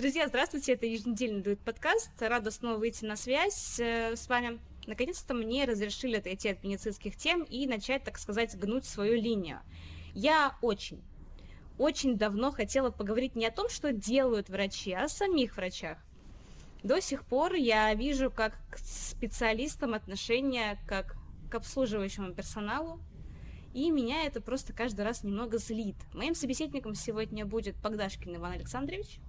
Друзья, здравствуйте, это еженедельный дует подкаст. Рада снова выйти на связь э, с вами. Наконец-то мне разрешили отойти от медицинских тем и начать, так сказать, гнуть свою линию. Я очень, очень давно хотела поговорить не о том, что делают врачи, а о самих врачах. До сих пор я вижу как к специалистам отношения как к обслуживающему персоналу, и меня это просто каждый раз немного злит. Моим собеседником сегодня будет Богдашкин Иван Александрович,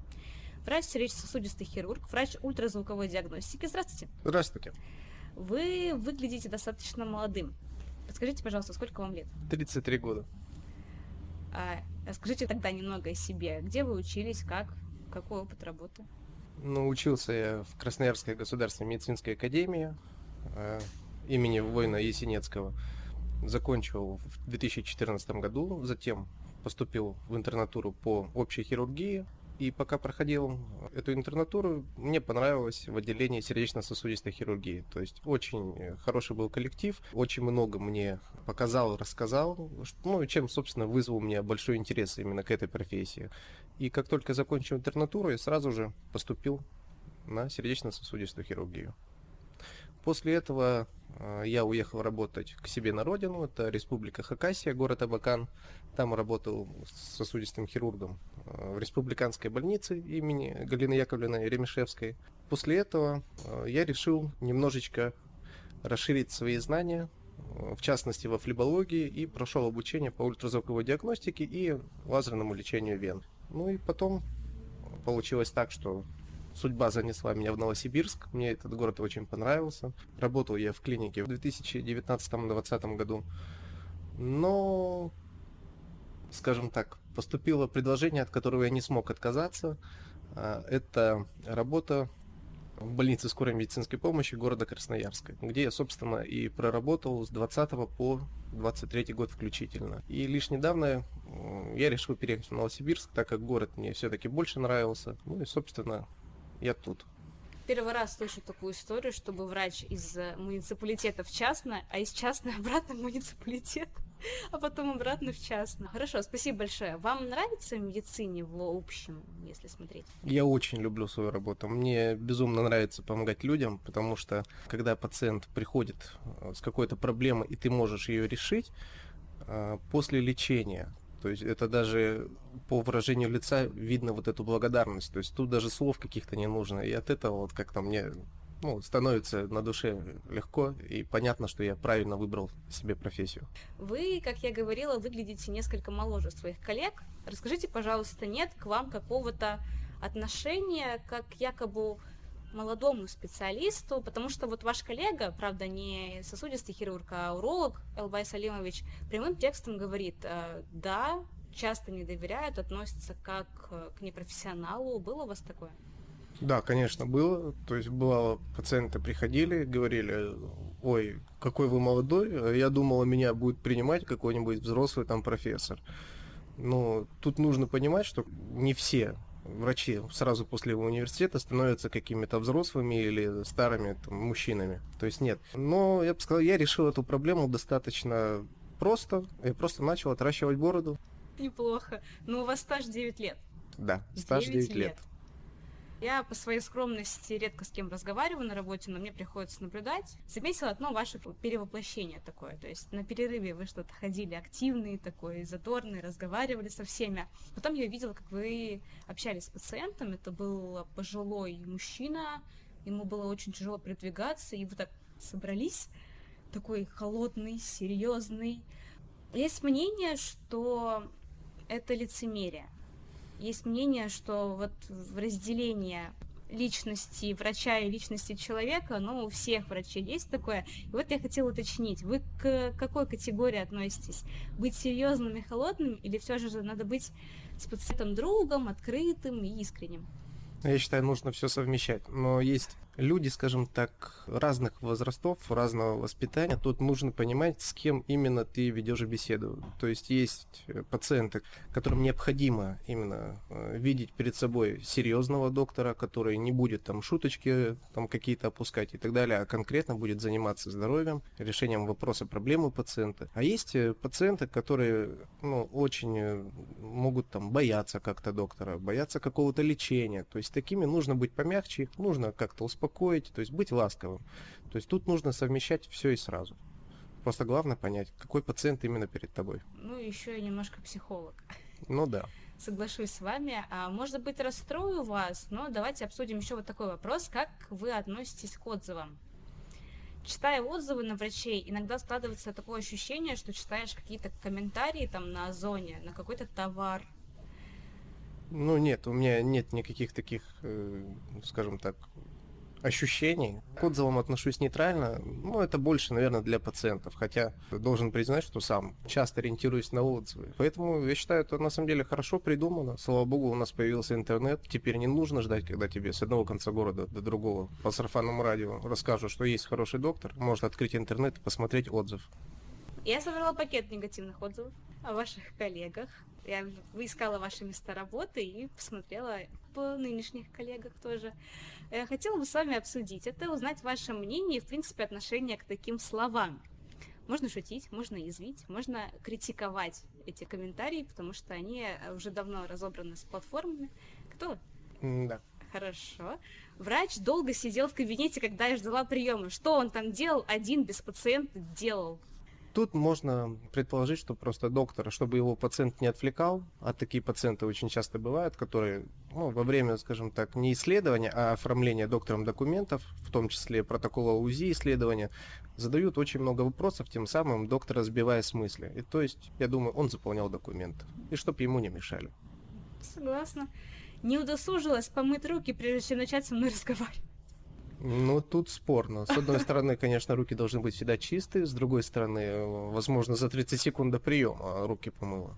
врач сердечно-сосудистый хирург, врач ультразвуковой диагностики. Здравствуйте. Здравствуйте. Вы выглядите достаточно молодым. Подскажите, пожалуйста, сколько вам лет? 33 года. А, расскажите тогда немного о себе. Где вы учились, как, какой опыт работы? Ну, учился я в Красноярской государственной медицинской академии э, имени воина Есенецкого. Закончил в 2014 году, затем поступил в интернатуру по общей хирургии и пока проходил эту интернатуру, мне понравилось в отделении сердечно-сосудистой хирургии. То есть очень хороший был коллектив, очень много мне показал, рассказал, ну, чем, собственно, вызвал у меня большой интерес именно к этой профессии. И как только закончил интернатуру, я сразу же поступил на сердечно-сосудистую хирургию. После этого э, я уехал работать к себе на родину, это Республика Хакасия, город Абакан. Там работал сосудистым хирургом э, в республиканской больнице имени Галины Яковлевны Ремешевской. После этого э, я решил немножечко расширить свои знания, в частности во флебологии, и прошел обучение по ультразвуковой диагностике и лазерному лечению вен. Ну и потом получилось так, что судьба занесла меня в Новосибирск. Мне этот город очень понравился. Работал я в клинике в 2019-2020 году. Но, скажем так, поступило предложение, от которого я не смог отказаться. А, это работа в больнице скорой медицинской помощи города Красноярска, где я, собственно, и проработал с 20 по 23 год включительно. И лишь недавно я решил переехать в Новосибирск, так как город мне все-таки больше нравился. Ну и, собственно, я тут. Первый раз слышу такую историю, чтобы врач из муниципалитета в частное, а из частного обратно в муниципалитет, а потом обратно в частное. Хорошо, спасибо большое. Вам нравится медицине в общем, если смотреть? Я очень люблю свою работу. Мне безумно нравится помогать людям, потому что когда пациент приходит э, с какой-то проблемой, и ты можешь ее решить, э, после лечения то есть это даже по выражению лица видно вот эту благодарность. То есть тут даже слов каких-то не нужно. И от этого вот как-то мне ну, становится на душе легко и понятно, что я правильно выбрал себе профессию. Вы, как я говорила, выглядите несколько моложе своих коллег. Расскажите, пожалуйста, нет к вам какого-то отношения, как якобы молодому специалисту, потому что вот ваш коллега, правда, не сосудистый хирург, а уролог Элбай Салимович, прямым текстом говорит, э, да, часто не доверяют, относятся как к непрофессионалу. Было у вас такое? Да, конечно, было. То есть бывало, пациенты приходили, говорили, ой, какой вы молодой, я думала, меня будет принимать какой-нибудь взрослый там профессор. Но тут нужно понимать, что не все врачи сразу после университета становятся какими-то взрослыми или старыми там, мужчинами. То есть нет. Но я бы сказал, я решил эту проблему достаточно просто. Я просто начал отращивать бороду. Неплохо. Но у вас стаж 9 лет. Да, стаж 9, 9 лет. лет. Я по своей скромности редко с кем разговариваю на работе, но мне приходится наблюдать. Заметила одно ваше перевоплощение такое. То есть на перерыве вы что-то ходили активные, такой задорный, разговаривали со всеми. Потом я увидела, как вы общались с пациентом. Это был пожилой мужчина, ему было очень тяжело передвигаться, и вы так собрались, такой холодный, серьезный. Есть мнение, что это лицемерие есть мнение, что вот в разделении личности врача и личности человека, ну, у всех врачей есть такое. И вот я хотела уточнить, вы к какой категории относитесь? Быть серьезным и холодным, или все же надо быть с пациентом другом, открытым и искренним? Я считаю, нужно все совмещать. Но есть люди, скажем так, разных возрастов, разного воспитания. Тут нужно понимать, с кем именно ты ведешь беседу. То есть есть э, пациенты, которым необходимо именно э, видеть перед собой серьезного доктора, который не будет там шуточки там какие-то опускать и так далее, а конкретно будет заниматься здоровьем, решением вопроса проблемы пациента. А есть э, пациенты, которые ну, очень могут там бояться как-то доктора, бояться какого-то лечения. То есть такими нужно быть помягче, нужно как-то успокоить успокоить, то есть быть ласковым. То есть тут нужно совмещать все и сразу. Просто главное понять, какой пациент именно перед тобой. Ну, еще и немножко психолог. Ну да. Соглашусь с вами. А, может быть, расстрою вас, но давайте обсудим еще вот такой вопрос. Как вы относитесь к отзывам? Читая отзывы на врачей, иногда складывается такое ощущение, что читаешь какие-то комментарии там на озоне, на какой-то товар. Ну нет, у меня нет никаких таких, э, скажем так, ощущений. К отзывам отношусь нейтрально, ну, это больше, наверное, для пациентов, хотя должен признать, что сам часто ориентируюсь на отзывы. Поэтому я считаю, это на самом деле хорошо придумано. Слава богу, у нас появился интернет. Теперь не нужно ждать, когда тебе с одного конца города до другого по сарафанному радио расскажут, что есть хороший доктор. Можно открыть интернет и посмотреть отзыв. Я собрала пакет негативных отзывов о ваших коллегах. Я выискала ваши места работы и посмотрела по нынешних коллегах тоже. Я хотела бы с вами обсудить это, узнать ваше мнение и, в принципе, отношение к таким словам. Можно шутить, можно язвить, можно критиковать эти комментарии, потому что они уже давно разобраны с платформами. Кто? Да. Хорошо. Врач долго сидел в кабинете, когда я ждала приема. Что он там делал? Один без пациента делал. Тут можно предположить, что просто доктор, чтобы его пациент не отвлекал, а такие пациенты очень часто бывают, которые ну, во время, скажем так, не исследования, а оформления доктором документов, в том числе протокола УЗИ исследования, задают очень много вопросов, тем самым доктора сбивая с мысли. И то есть, я думаю, он заполнял документы, и чтобы ему не мешали. Согласна. Не удосужилась помыть руки, прежде чем начать со мной разговаривать. Ну, тут спорно. С одной стороны, конечно, руки должны быть всегда чистые, с другой стороны, возможно, за 30 секунд до приема руки помыла.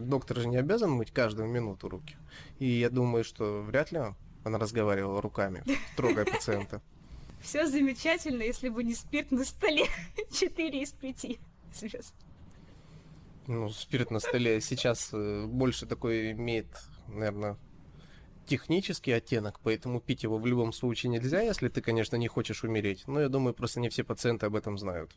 Доктор же не обязан мыть каждую минуту руки. И я думаю, что вряд ли она разговаривала руками, трогая пациента. Все замечательно, если бы не спирт на столе. Четыре из пяти звезд. Ну, спирт на столе сейчас э, больше такой имеет, наверное, технический оттенок, поэтому пить его в любом случае нельзя, если ты, конечно, не хочешь умереть. Но я думаю, просто не все пациенты об этом знают.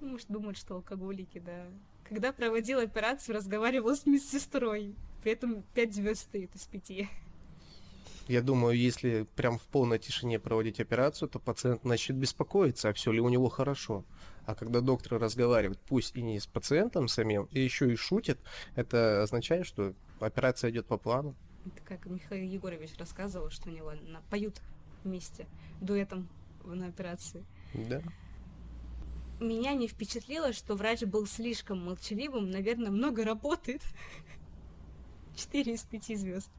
Может, думают, что алкоголики, да. Когда проводил операцию, разговаривал с медсестрой. При этом 5 звезд стоит из 5. Я думаю, если прям в полной тишине проводить операцию, то пациент начнет беспокоиться, а все ли у него хорошо. А когда доктор разговаривает, пусть и не с пациентом самим, и еще и шутит, это означает, что операция идет по плану. Это как Михаил Егорович рассказывал, что у него на, поют вместе дуэтом на операции. Да. Меня не впечатлило, что врач был слишком молчаливым, наверное, много работает. Четыре из пяти звезд.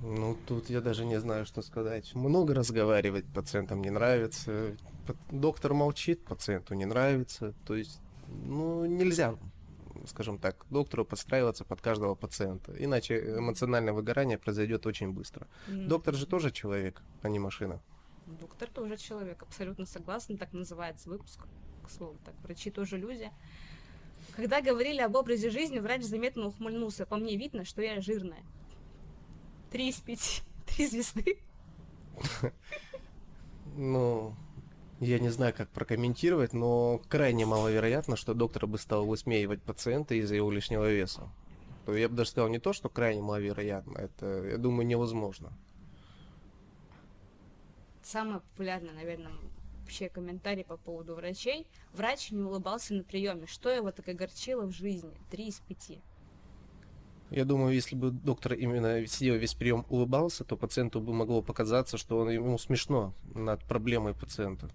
Ну, тут я даже не знаю, что сказать. Много разговаривать пациентам не нравится. Доктор молчит, пациенту не нравится. То есть, ну, нельзя скажем так, доктору подстраиваться под каждого пациента. Иначе эмоциональное выгорание произойдет очень быстро. Mm. Доктор же тоже человек, а не машина. Доктор тоже человек, абсолютно согласна, так называется выпуск. К слову, так, врачи тоже люди. Когда говорили об образе жизни, врач заметно ухмыльнулся. По мне видно, что я жирная. Три из пяти. Три звезды. Ну, я не знаю, как прокомментировать, но крайне маловероятно, что доктор бы стал высмеивать пациента из-за его лишнего веса. Я бы даже сказал не то, что крайне маловероятно, это, я думаю, невозможно. Самый популярный, наверное, вообще комментарий по поводу врачей. Врач не улыбался на приеме. Что его так огорчило в жизни? Три из пяти. Я думаю, если бы доктор именно сидел весь прием улыбался, то пациенту бы могло показаться, что он, ему смешно над проблемой пациента.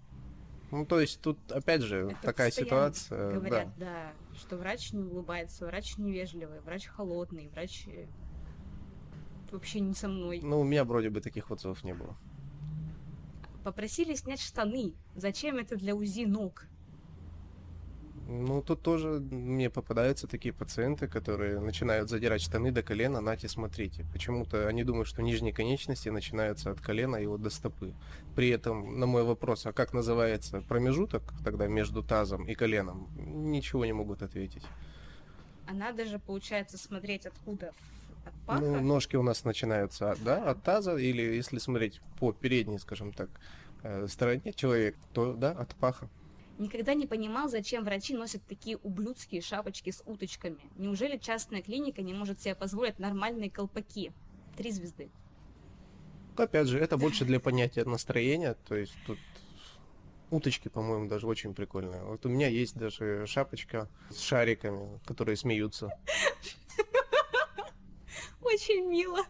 Ну, то есть тут, опять же, Это такая ситуация. Говорят, да. да, что врач не улыбается, врач невежливый, врач холодный, врач э, вообще не со мной. Ну, у меня вроде бы таких отзывов не было. Попросили снять штаны. Зачем это для УЗИ ног? Ну, тут тоже мне попадаются такие пациенты, которые начинают задирать штаны до колена, нате, смотрите. Почему-то они думают, что нижние конечности начинаются от колена и вот до стопы. При этом на мой вопрос, а как называется промежуток тогда между тазом и коленом, ничего не могут ответить. А надо же, получается, смотреть откуда? От паха? Ну, ножки у нас начинаются да, от таза, или если смотреть по передней, скажем так, э, стороне человек, то да, от паха. Никогда не понимал, зачем врачи носят такие ублюдские шапочки с уточками. Неужели частная клиника не может себе позволить нормальные колпаки? Три звезды. Опять же, это больше для понятия настроения, то есть тут уточки, по-моему, даже очень прикольные. Вот у меня есть даже шапочка с шариками, которые смеются. Очень мило.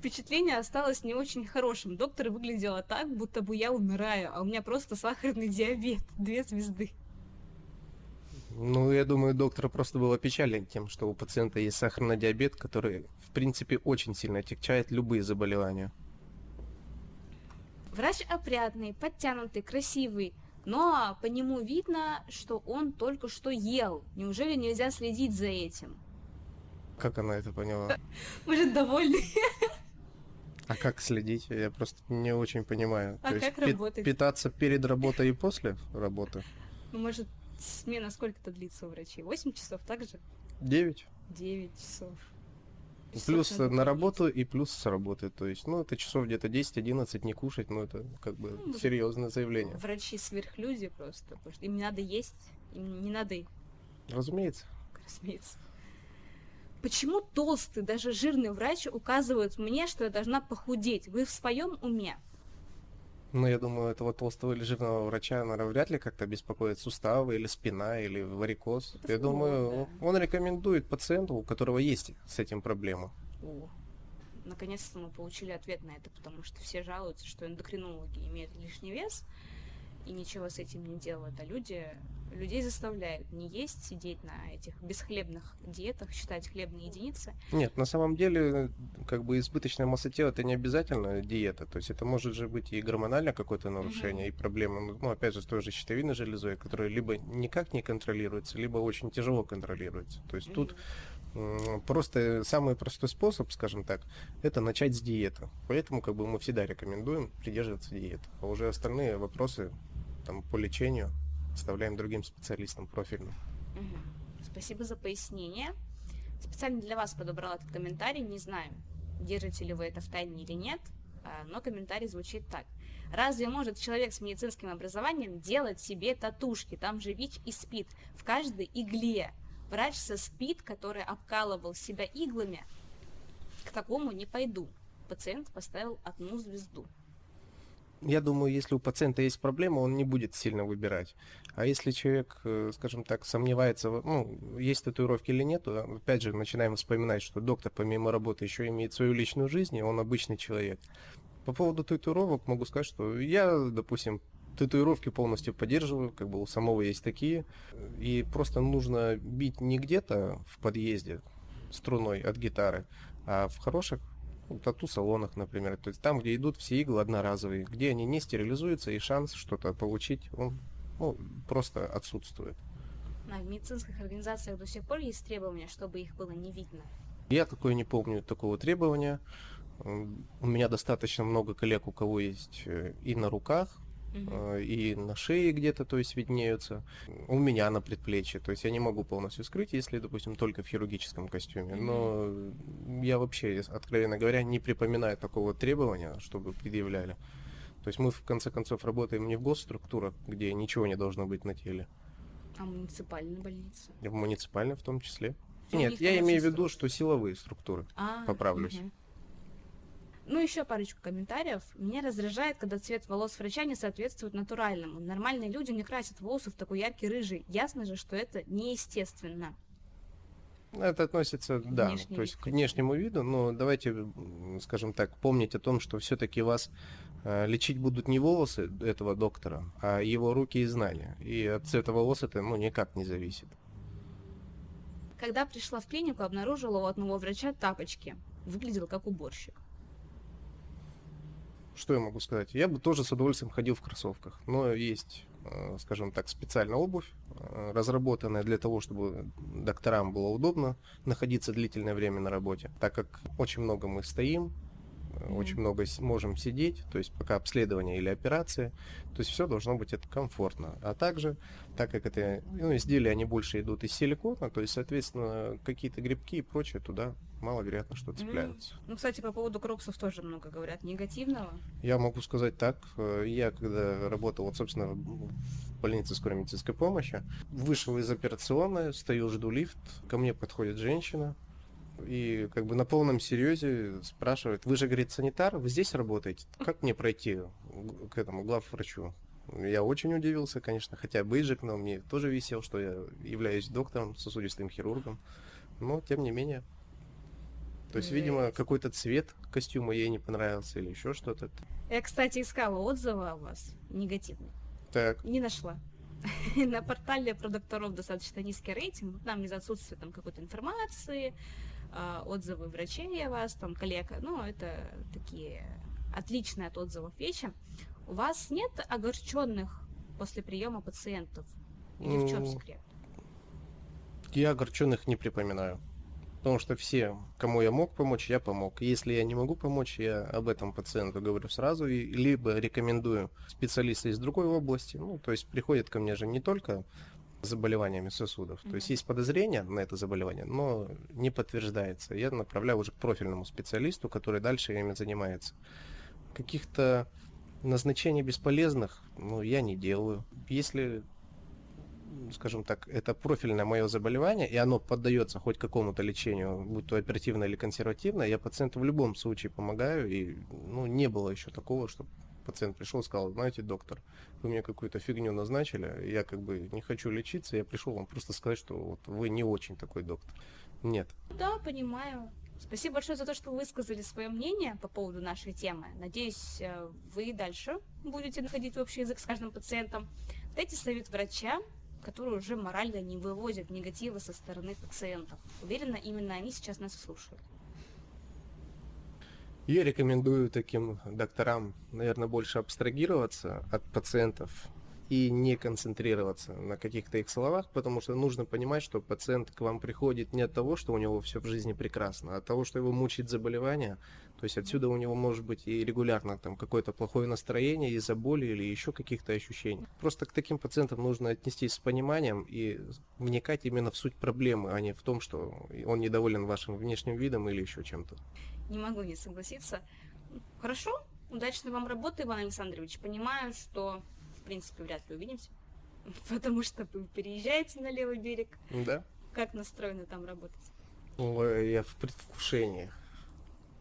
Впечатление осталось не очень хорошим. Доктор выглядела так, будто бы я умираю, а у меня просто сахарный диабет. Две звезды. Ну, я думаю, доктор просто был опечален тем, что у пациента есть сахарный диабет, который, в принципе, очень сильно отягчает любые заболевания. Врач опрятный, подтянутый, красивый, но по нему видно, что он только что ел. Неужели нельзя следить за этим? Как она это поняла? Может, довольный? А как следить? Я просто не очень понимаю. А То как есть работать? питаться перед работой и после работы? Ну, может, смена сколько-то длится у врачей? 8 часов также? 9. 9 часов. Часов Плюс на работу и плюс с работы. То есть, ну, это часов где-то 10-11 не кушать, ну, это как бы Ну, серьезное заявление. Врачи сверхлюди просто, потому что им надо есть, им не надо, Разумеется. разумеется. Почему толстый, даже жирный врач указывает мне, что я должна похудеть? Вы в своем уме? Но я думаю, этого толстого или жирного врача, наверное, вряд ли как-то беспокоит суставы или спина или варикоз. Это я вот, думаю, да. он рекомендует пациенту, у которого есть с этим проблема. О, наконец-то мы получили ответ на это, потому что все жалуются, что эндокринологи имеют лишний вес и ничего с этим не делают, а люди людей заставляют не есть, сидеть на этих бесхлебных диетах, считать хлебные единицы. Нет, на самом деле, как бы избыточная масса тела это не обязательно диета. То есть это может же быть и гормональное какое-то нарушение, и проблемы, ну, опять же, с той же щитовидной железой, которая либо никак не контролируется, либо очень тяжело контролируется. То есть тут м, просто самый простой способ, скажем так, это начать с диеты. Поэтому как бы мы всегда рекомендуем придерживаться диеты. А уже остальные вопросы там, по лечению оставляем другим специалистам профильным. Мгм. Спасибо за пояснение. Специально для вас подобрала этот комментарий. Не знаю, держите ли вы это в тайне или нет, а, но комментарий звучит так. Разве может человек с медицинским образованием делать себе татушки? Там же ВИЧ и СПИД в каждой игле. Врач со СПИД, который обкалывал себя иглами, к такому не пойду. Пациент поставил одну звезду. Я думаю, если у пациента есть проблема, он не будет сильно выбирать. А если человек, э, скажем так, сомневается, ну, есть татуировки или нет, то, опять же, начинаем вспоминать, что доктор помимо работы еще имеет свою личную жизнь, и он обычный человек. По поводу татуировок могу сказать, что я, допустим, татуировки полностью поддерживаю, как бы у самого есть такие, и просто нужно бить не где-то в подъезде струной от гитары, а в хороших тату-салонах, например. То есть там, где идут все иглы одноразовые, где они не стерилизуются, и шанс что-то получить, он ну, просто отсутствует. А в медицинских организациях до сих пор есть требования, чтобы их было не видно. Я такое не помню, такого требования. У меня достаточно много коллег, у кого есть э, и на руках, Э, и на шее где-то, то есть виднеются. У меня на предплечье, то есть я не могу полностью скрыть, если, допустим, только в хирургическом костюме. Но я вообще, откровенно говоря, не припоминаю такого требования, чтобы предъявляли. То есть мы, в конце концов, работаем не в госструктурах, где ничего не должно быть на теле, А муниципальная больница? и в муниципальной в том числе. Нет, я имею в виду, что силовые структуры. А, Поправлюсь. Ну, еще парочку комментариев. Меня раздражает, когда цвет волос врача не соответствует натуральному. Нормальные люди не красят волосы в такой яркий рыжий. Ясно же, что это неестественно. Это относится, да, Внешний то есть вид к внешнему виду, но давайте, скажем так, помнить о том, что все-таки вас э, лечить будут не волосы этого доктора, а его руки и знания. И от цвета волос это ну, никак не зависит. Когда пришла в клинику, обнаружила у одного врача тапочки. Выглядел как уборщик. Что я могу сказать? Я бы тоже с удовольствием ходил в кроссовках, но есть, э, скажем так, специальная обувь, э, разработанная для того, чтобы докторам было удобно находиться длительное время на работе, так как очень много мы стоим, mm-hmm. очень много можем сидеть, то есть пока обследование или операция, то есть все должно быть это комфортно. А также, так как это ну, изделия, они больше идут из силикона, то есть, соответственно, какие-то грибки и прочее туда маловероятно, что цепляются. Ну, кстати, по поводу кроксов тоже много говорят негативного. Я могу сказать так. Э, я, когда работал, вот, собственно, в больнице скорой медицинской помощи, вышел из операционной, стою, жду лифт, ко мне подходит женщина, и как бы на полном серьезе спрашивает, вы же, говорит, санитар, вы здесь работаете? Как мне пройти к этому главврачу? Я очень удивился, конечно, хотя бейджик но мне тоже висел, что я являюсь доктором, сосудистым хирургом, но тем не менее. То есть, видимо, какой-то цвет костюма ей не понравился или еще что-то. Я, кстати, искала отзывы о вас негативные. Так. Не нашла. На портале про докторов достаточно низкий рейтинг, там из-за отсутствия там какой-то информации, а, отзывы врачей о вас, там, коллег, ну, это такие отличные от отзывов вещи. У вас нет огорченных после приема пациентов? Или в чем секрет? Я огорченных не припоминаю. Потому что все, кому я мог помочь, я помог. Если я не могу помочь, я об этом пациенту говорю сразу, и либо рекомендую специалиста из другой области. Ну, то есть приходят ко мне же не только заболеваниями сосудов. Mm-hmm. То есть есть подозрение на это заболевание, но не подтверждается. Я направляю уже к профильному специалисту, который дальше ими занимается. Каких-то назначений бесполезных, ну, я не делаю. Если, скажем так, это профильное мое заболевание, и оно поддается хоть какому-то лечению, будь то оперативное или консервативное, я пациенту в любом случае помогаю, и ну, не было еще такого, чтобы пациент пришел и сказал, знаете, доктор, вы мне какую-то фигню назначили, я как бы не хочу лечиться, я пришел вам просто сказать, что вот вы не очень такой доктор. Нет. Да, понимаю. Спасибо большое за то, что вы высказали свое мнение по поводу нашей темы. Надеюсь, э, вы дальше будете находить общий язык с каждым пациентом. Дайте совет врача, который уже морально не вывозит негатива со стороны пациентов. Уверена, именно они сейчас нас слушают. Я рекомендую таким докторам, наверное, больше абстрагироваться от пациентов и не концентрироваться на каких-то их словах, потому что нужно понимать, что пациент к вам приходит не от того, что у него все в жизни прекрасно, а от того, что его мучает заболевание. То есть отсюда у него может быть и регулярно там какое-то плохое настроение из-за боли или еще каких-то ощущений. Просто к таким пациентам нужно отнестись с пониманием и вникать именно в суть проблемы, а не в том, что он недоволен вашим внешним видом или еще чем-то не могу не согласиться. Хорошо, удачной вам работы, Иван Александрович. Понимаю, что, в принципе, вряд ли увидимся, потому что вы переезжаете на левый берег. Да. Как настроены там работать? Ой, я в предвкушении.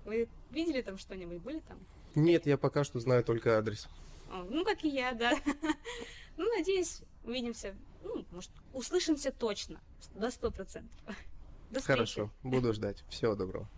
Вы видели там что-нибудь? Были там? Нет, я пока что знаю только адрес. О, ну, как и я, да. ну, надеюсь, увидимся. Ну, может, услышимся точно. До сто процентов. Хорошо, буду ждать. Всего доброго.